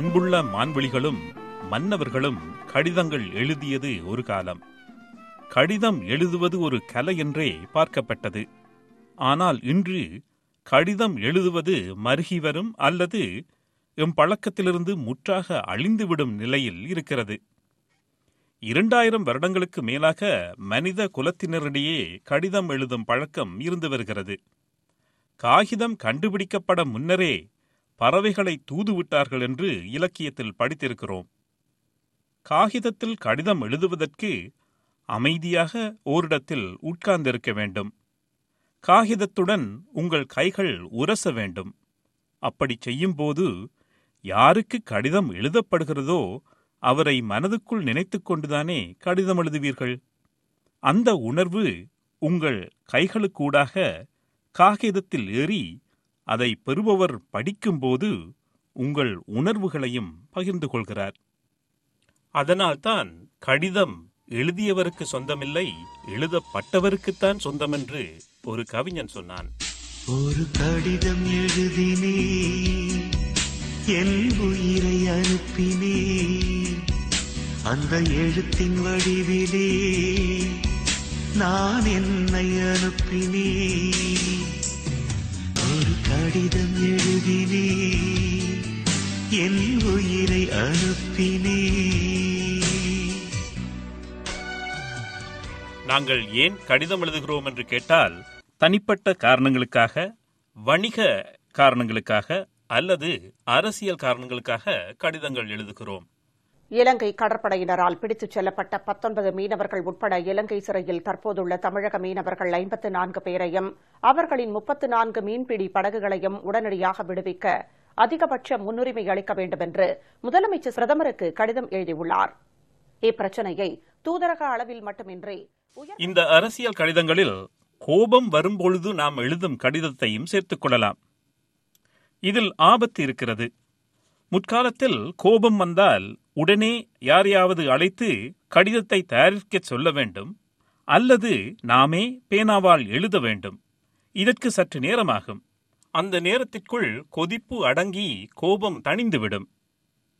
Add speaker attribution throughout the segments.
Speaker 1: அன்புள்ள
Speaker 2: மான்வெளிகளும் மன்னவர்களும் கடிதங்கள் எழுதியது ஒரு காலம். கடிதம் எழுதுவது ஒரு கலை என்றே பார்க்கப்பட்டது. ஆனால் இன்று கடிதம் எழுதுவது மருகி வரும் அல்லது எம் பழக்கத்திலிருந்து முற்றாக அழிந்துவிடும் நிலையில் இருக்கிறது. இரண்டாயிரம் வருடங்களுக்கு மேலாக மனித குலத்தினரிடையே கடிதம் எழுதும் பழக்கம் இருந்து வருகிறது. காகிதம் கண்டுபிடிக்கப்பட முன்னரே பறவைகளை தூதுவிட்டார்கள் என்று இலக்கியத்தில் படித்திருக்கிறோம். காகிதத்தில் கடிதம் எழுதுவதற்கு அமைதியாக ஓரிடத்தில் உட்கார்ந்திருக்க வேண்டும். காகிதத்துடன் உங்கள் கைகள் உரச வேண்டும். அப்படி செய்யும்போது யாருக்கு கடிதம் எழுதப்படுகிறதோ அவரை மனதுக்குள் நினைத்துக் கொண்டுதானே கடிதம் எழுதுவீர்கள். அந்த உணர்வு உங்கள் கைகளுக்கூடாக காகிதத்தில் ஏறி அதை பெறுபவர் படிக்கும்போது உங்கள் உணர்வுகளையும் பகிர்ந்து கொள்கிறார். அதனால்தான் கடிதம் எழுதியவருக்கு சொந்தமில்லை எழுதப்பட்டவருக்குத்தான் சொந்தம் என்று ஒரு கவிஞன் சொன்னான்.
Speaker 3: ஒரு கடிதம் எழுதினே என் உயிரை அனுப்பினே அந்த எழுத்தின் வடிவிலே நான் என்னை
Speaker 2: நாங்கள் ஏன் கடிதம் எழுதுகிறோம் என்று கேட்டால் தனிப்பட்ட காரணங்களுக்காக வணிக காரணங்களுக்காக அல்லது அரசியல் காரணங்களுக்காக கடிதங்கள் எழுதுகிறோம்.
Speaker 4: இலங்கை கடற்படையினரால் பிடித்துச் செல்லப்பட்ட பத்தொன்பது மீனவர்கள் உட்பட இலங்கை சிறையில் தற்போதுள்ள தமிழக மீனவர்கள் ஐம்பத்து நான்கு பேரையும் அவர்களின் முப்பத்து நான்கு மீன்பிடி படகுகளையும் உடனடியாக விடுவிக்க அதிகபட்ச முன்னுரிமை அளிக்க வேண்டும் என்று முதலமைச்சர் பிரதமருக்கு கடிதம் எழுதியுள்ளார். இப்பிரச்சினையை தூதரக அளவில் மட்டுமின்றி
Speaker 2: இந்த அரசியல் கடிதங்களில் கோபம் வரும்பொழுது நாம் எழுதும் கடிதத்தையும் சேர்த்துக் கொள்ளலாம். இதில் ஆபத்து இருக்கிறது. முற்காலத்தில் கோபம் வந்தால் உடனே யாரையாவது அழைத்து கடிதத்தை தயாரிக்க சொல்ல வேண்டும் அல்லது நாமே பேனாவால் எழுத வேண்டும். இதற்கு சற்று நேரமாகும். அந்த நேரத்திற்குள் கொதிப்பு அடங்கி கோபம் தணிந்துவிடும்.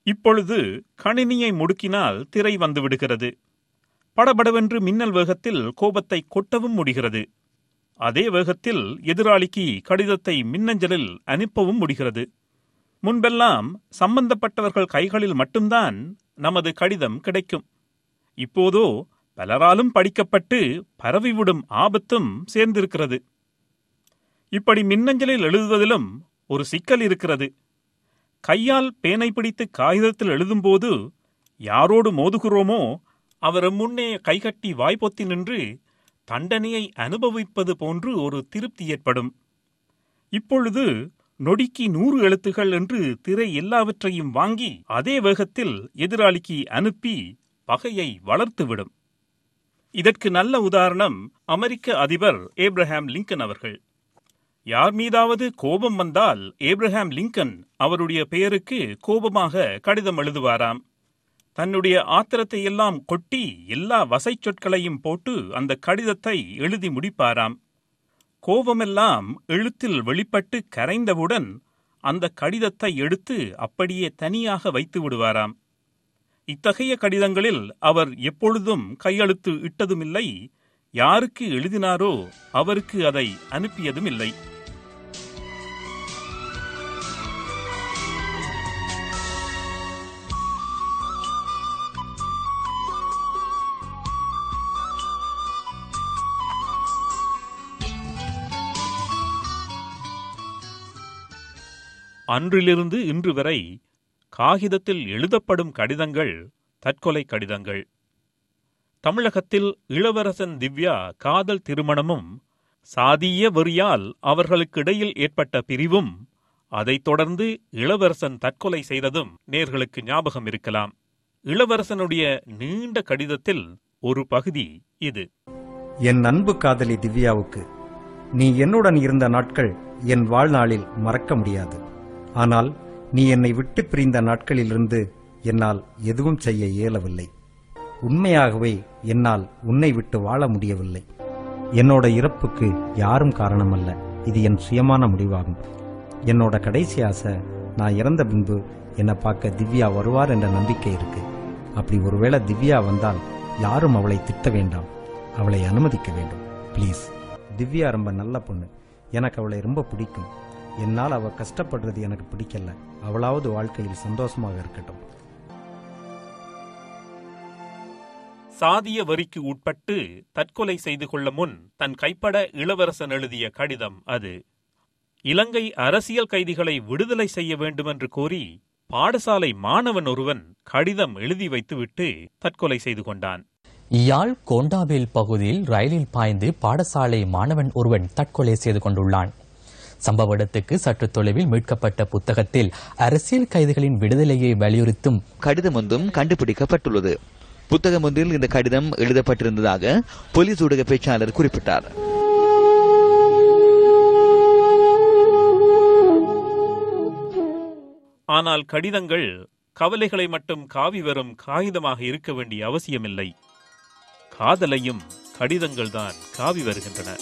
Speaker 2: இப்பொழுது கணினியை முடுக்கினால் திரை வந்துவிடுகிறது. படபடவென்று மின்னல் வேகத்தில் கோபத்தை கொட்டவும் முடிகிறது. அதே வேகத்தில் எதிராளிக்கு கடிதத்தை மின்னஞ்சலில் அனுப்பவும் முடிகிறது. முன்பெல்லாம் சம்பந்தப்பட்டவர்கள் கைகளில் மட்டும்தான் நமது கடிதம் கிடைக்கும். இப்போதோ பலராலும் படிக்கப்பட்டு பரவிவிடும் ஆபத்தும் சேர்ந்திருக்கிறது. இப்படி மின்னஞ்சலில் எழுதுவதிலும் ஒரு சிக்கல் இருக்கிறது. கையால் பேனை பிடித்து காகிதத்தில் எழுதும்போது யாரோடு மோதுகிறோமோ அவர் முன்னே கைகட்டி வாய்ப்பொத்தி நின்று தண்டனையை அனுபவிப்பது போன்று ஒரு திருப்தி ஏற்படும். இப்பொழுது நொடிக்கு நூறு எழுத்துகள் என்று திரை எல்லாவற்றையும் வாங்கி அதே வேகத்தில் எதிராளிக்கு அனுப்பி பகையை வளர்த்துவிடும். இதற்கு நல்ல உதாரணம் அமெரிக்க அதிபர் ஏப்ரஹாம் லிங்கன் அவர்கள். யார் மீதாவது கோபம் வந்தால் ஏப்ரஹாம் லிங்கன் அவருடைய பெயருக்கு கோபமாக கடிதம் எழுதுவாராம். தன்னுடைய ஆத்திரத்தை எல்லாம் கொட்டி எல்லா வசை சொற்களையும் போட்டு அந்த கடிதத்தை எழுதி முடிப்பாராம். கோபமெல்லாம் எழுத்தில் வெளிப்பட்டு கரைந்தவுடன் அந்த கடிதத்தை எடுத்து அப்படியே தனியாக வைத்து விடுவாராம். இத்தகைய கடிதங்களில் அவர் எப்பொழுதும் கையெழுத்து இட்டதுமில்லை யாருக்கு எழுதினாரோ அவருக்கு அதை அனுப்பியதும் இல்லை அன்றிலிருந்து இன்று வரை காகிதத்தில் எழுதப்படும் கடிதங்கள் தற்கொலை கடிதங்கள். தமிழகத்தில் இளவரசன் திவ்யா காதல் திருமணமும் சாதிய வெறியால் அவர்களுக்கிடையில் ஏற்பட்ட பிரிவும் அதைத் தொடர்ந்து இளவரசன் தற்கொலை செய்ததும் நேர்களுக்கு ஞாபகம் இருக்கலாம். இளவரசனுடைய நீண்ட கடிதத்தில் ஒரு பகுதி இது.
Speaker 5: என் அன்பு காதலி திவ்யாவுக்கு நீ என்னுடன் இருந்த நாட்கள் என் வாழ்நாளில் மறக்க முடியாது. ஆனால் நீ என்னை விட்டு பிரிந்த நாட்களிலிருந்து என்னால் எதுவும் செய்ய இயலவில்லை. உண்மையாகவே என்னால் உன்னை விட்டு வாழ முடியவில்லை. என்னோட இறப்புக்கு யாரும் காரணமல்ல. இது என் சுயமான முடிவாகும். என்னோட கடைசி ஆசை நான் இறந்த பின்பு என்னை பார்க்க திவ்யா வருவார் என்ற நம்பிக்கை இருக்கு. அப்படி ஒருவேளை திவ்யா வந்தால் யாரும் அவளை திட்ட வேண்டாம். அவளை அனுமதிக்க வேண்டும். ப்ளீஸ் திவ்யா ரொம்ப நல்ல பொண்ணு. எனக்கு அவளை ரொம்ப பிடிக்கும். என்னால் அவ கஷ்டப்படுறது எனக்கு பிடிக்கல. அவளாவது வாழ்க்கையில் சந்தோஷமாக இருக்கட்டும்.
Speaker 2: சாதிய வரிக்கு உட்பட்டு தற்கொலை செய்து கொள்ள முன் தன் கைப்பட இளவரசன் எழுதிய கடிதம் அது. இலங்கை அரசியல் கைதிகளை விடுதலை செய்ய வேண்டுமென்று கோரி பாடசாலை மாணவன் ஒருவன் கடிதம் எழுதி வைத்துவிட்டு தற்கொலை செய்து கொண்டான்.
Speaker 6: யாழ் கோண்டாவேல் பகுதியில் ரயிலில் பாய்ந்து பாடசாலை மாணவன் ஒருவன் தற்கொலை செய்து கொண்டுள்ளான். சம்பவ இடத்துக்கு சற்று தொலைவில் மீட்கப்பட்ட புத்தகத்தில் அரசியல் கைதிகளின் விடுதலையை வலியுறுத்தும்
Speaker 7: கடிதம் ஒன்றும் கண்டுபிடிக்கப்பட்டுள்ளது. புத்தகம் ஒன்றில் இந்த கடிதம் எழுதப்பட்டிருந்ததாக போலீஸ் ஊடக பேச்சாளர் குறிப்பிட்டார்.
Speaker 2: ஆனால் கடிதங்கள் கவலைகளை மட்டும் காவி வரும் காகிதமாக இருக்க வேண்டிய அவசியமில்லை. காதலையும் கடிதங்கள்தான் காவி வருகின்றன.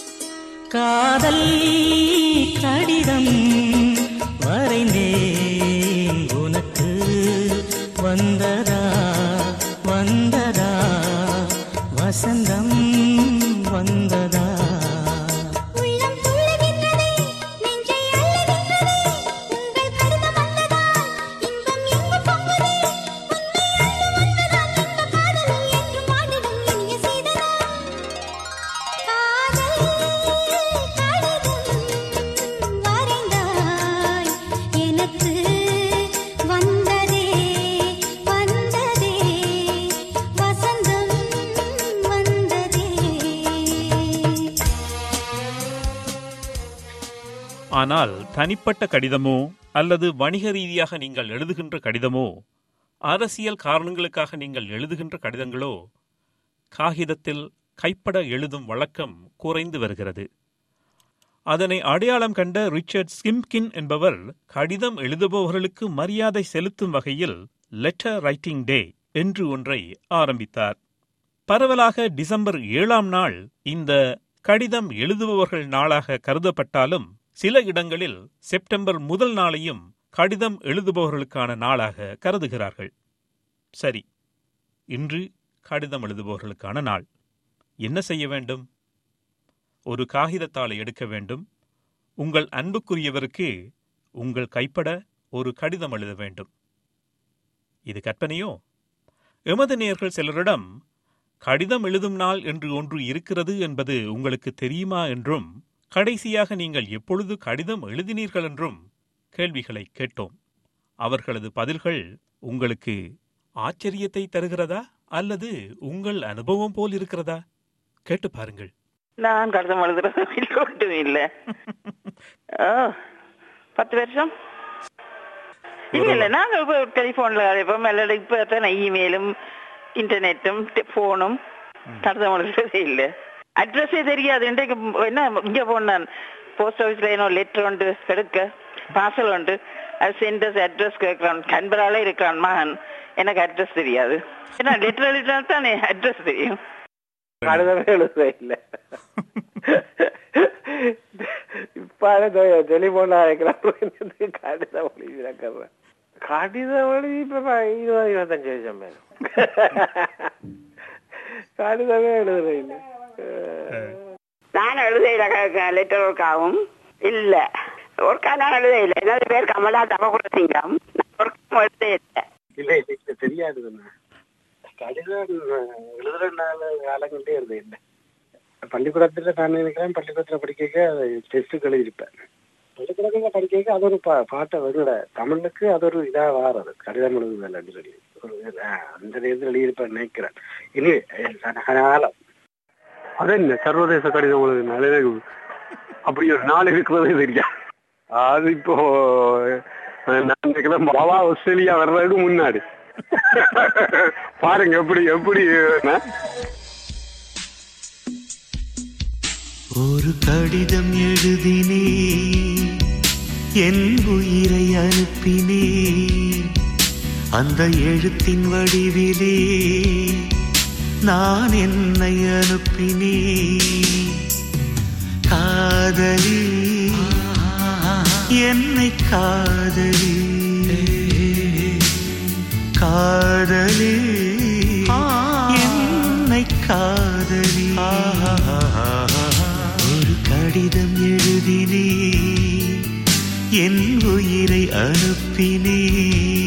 Speaker 1: காதல் கடிதம்
Speaker 8: வரைந்தே
Speaker 2: ஆனால் தனிப்பட்ட கடிதமோ அல்லது வணிக ரீதியாக நீங்கள் எழுதுகின்ற கடிதமோ அரசியல் காரணங்களுக்காக நீங்கள் எழுதுகின்ற கடிதங்களோ காகிதத்தில் கைப்பட எழுதும் வழக்கம் குறைந்து வருகிறது. அதனை அடையாளம் கண்ட ரிச்சர்ட் ஸ்கிம்கின் என்பவர் கடிதம் எழுதுபவர்களுக்கு மரியாதை செலுத்தும் வகையில் லெட்டர் ரைட்டிங் டே என்று ஒன்றை ஆரம்பித்தார். பரவலாக டிசம்பர் ஏழாம் நாள் இந்த கடிதம் எழுதுபவர்கள் நாளாக கருதப்பட்டாலும் சில இடங்களில் செப்டம்பர் முதல் நாளையும் கடிதம் எழுதுபவர்களுக்கான நாளாக கருதுகிறார்கள். சரி இன்று கடிதம் எழுதுபவர்களுக்கான நாள். என்ன செய்ய வேண்டும்? ஒரு காகிதத்தாளை எடுக்க வேண்டும். உங்கள் அன்புக்குரியவருக்கு உங்கள் கைப்பட ஒரு கடிதம் எழுத வேண்டும். இது கற்பனையோ? எமது நேயர்கள் சிலரிடம் கடிதம் எழுதும் நாள் என்று ஒன்று இருக்கிறது என்பது உங்களுக்கு தெரியுமா? என்றும் கடைசியாக நீங்கள் எப்பொழுது கடிதம் எழுதினீர்கள் என்றும் கேள்விகளை கேட்டோம். அவர்களது பதில்கள் உங்களுக்கு ஆச்சரியத்தை தருகிறதா அல்லது உங்கள் அனுபவம் போல் இருக்கிறதா? கேட்டு பாருங்கள்.
Speaker 9: நான் கடிதம் எழுதுறது இல்லை. பத்து வருஷம்? இல்ல இல்ல நாங்க இப்ப டெலிபோன்ல அழைப்போம் அல்லது இப்ப இமெயிலும் இன்டர்நெட்டும் போனும் கடிதம் எழுதுறதே இல்ல. அட்ரஸே தெரியாது. இன்றைக்கு என்ன இங்க போனான் போஸ்ட் ஆபீஸ்ல என்ன லெட்டர் உண்டு எடுக்க. பார்சல் உண்டு. அது சென்டர்ஸ் அட்ரஸ் கேட்கிறான். கண்பராலே இருக்கிறான் மகன். எனக்கு அட்ரஸ் தெரியாது. ஏன்னா லெட்டர் எழுதினா தானே அட்ரஸ் தெரியும்.
Speaker 10: கடிதமே எழுத இல்ல இப்ப டெலிபோன் அழைக்கிறான் கடிதம் எழுதி கடிதம் எழுதி இப்ப இருபது இருபத்தஞ்சு வருஷம் மேலும் கடிதமே எழுதுற இல்ல
Speaker 9: நான் எழுதையில லெட்டர் ஒர்க்காகவும் இல்ல ஒர்க்கா நான் எழுதையில என்னது பேர் கமலா தவகுலசிங்கம் ஒர்க்கும் எழுதே இல்லை
Speaker 10: இல்ல இல்ல தெரியாது கடிதம் எழுதுற நாள் காலங்கள்டே எழுத இல்லை பள்ளிக்கூடத்துல நான் நினைக்கிறேன் பள்ளிக்கூடத்துல படிக்க டெஸ்ட்டுக்கு எழுதியிருப்பேன் பள்ளிக்கூடத்துல படிக்க அது ஒரு பா- பாட்டை வருட தமிழுக்கு அது ஒரு இதா வாரது கடிதம் எழுதுதல் சொல்லி அந்த நேரத்தில் எழுதியிருப்பேன் நினைக்கிறேன் இனி காலம்
Speaker 11: அது என்ன சர்வதேச கடிதம் உங்களுக்கு அப்படி ஒரு நாள் இருக்கிறதே தெரியா அது இப்போ அஹ், நான் பாபா ஆஸ்திரேலியா வர்றதுக்கு முன்னாடி. பாருங்க எப்படி எப்படி
Speaker 3: ஒரு கடிதம் எழுதினே என் உயிரை அனுப்பினே அந்த எழுத்தின் வடிவிலே நான் என்னை அனுப்பினே. காதலி என்னை காதலி. காதலி என்னை காதலி. ஒரு கடிதம் எழுதினே என் உயிரை அனுப்பினே.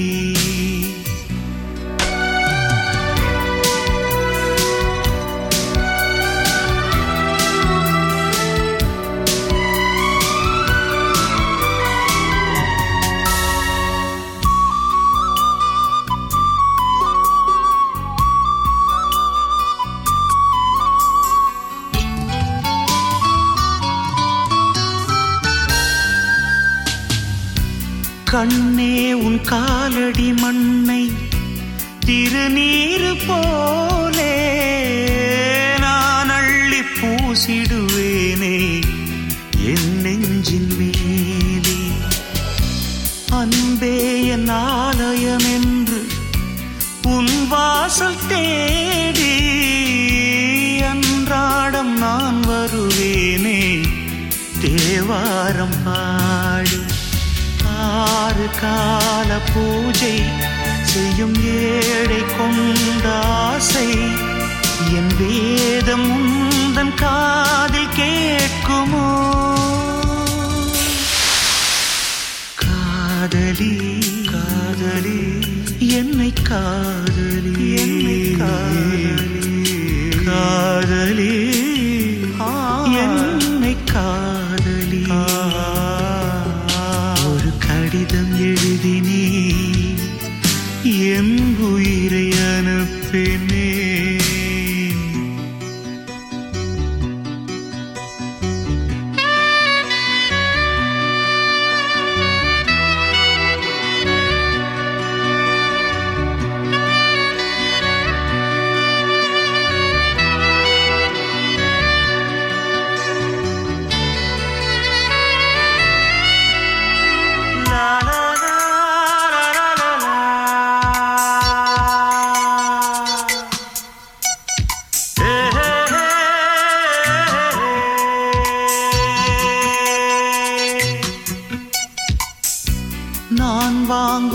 Speaker 3: கண்ணே உன் காலடி மண்ணை திருநீரு போலே. நான் அள்ளி பூசிடுவேனே என் நெஞ்சின் மேலே. அன்பே என் ஆலயம் என்று உன் வாசல் தேடி அன்றாடம் நான் வருவேனே. தேவாரம் பாடி ஆறு கால பூஜை செய்யும் ஏழை கொண்டாசை. என் வேதம் உந்தன் காதில் கே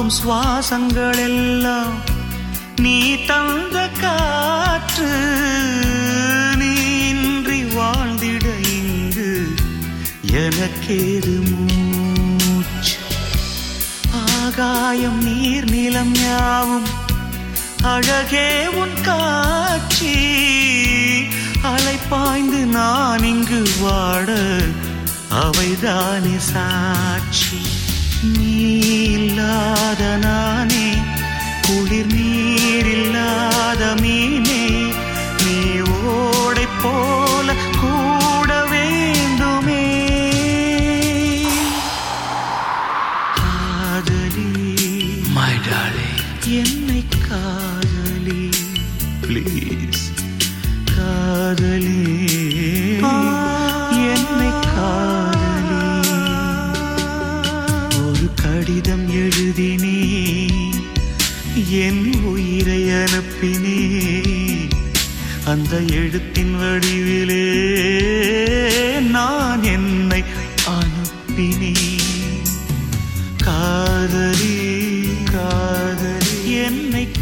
Speaker 3: வாங்கும் சுவாசங்கள் எல்லாம் நீ தந்த காற்று நீன்றி வாழ்ந்திட இங்கு எனக்கேது மூச்சு? ஆகாயம் நீர் நிலம் யாவும் அழகே உன் காட்சி. அலை பாய்ந்து நான் இங்கு வாட அவைதானே சாட்சி. நீ இல்லாத நானே குளிர் நீர் இல்லாத மீனே நீ ஓடை போல கூட வேண்டுமே. காதலி மை டாலே என்னை காதலி. ப்ளீஸ்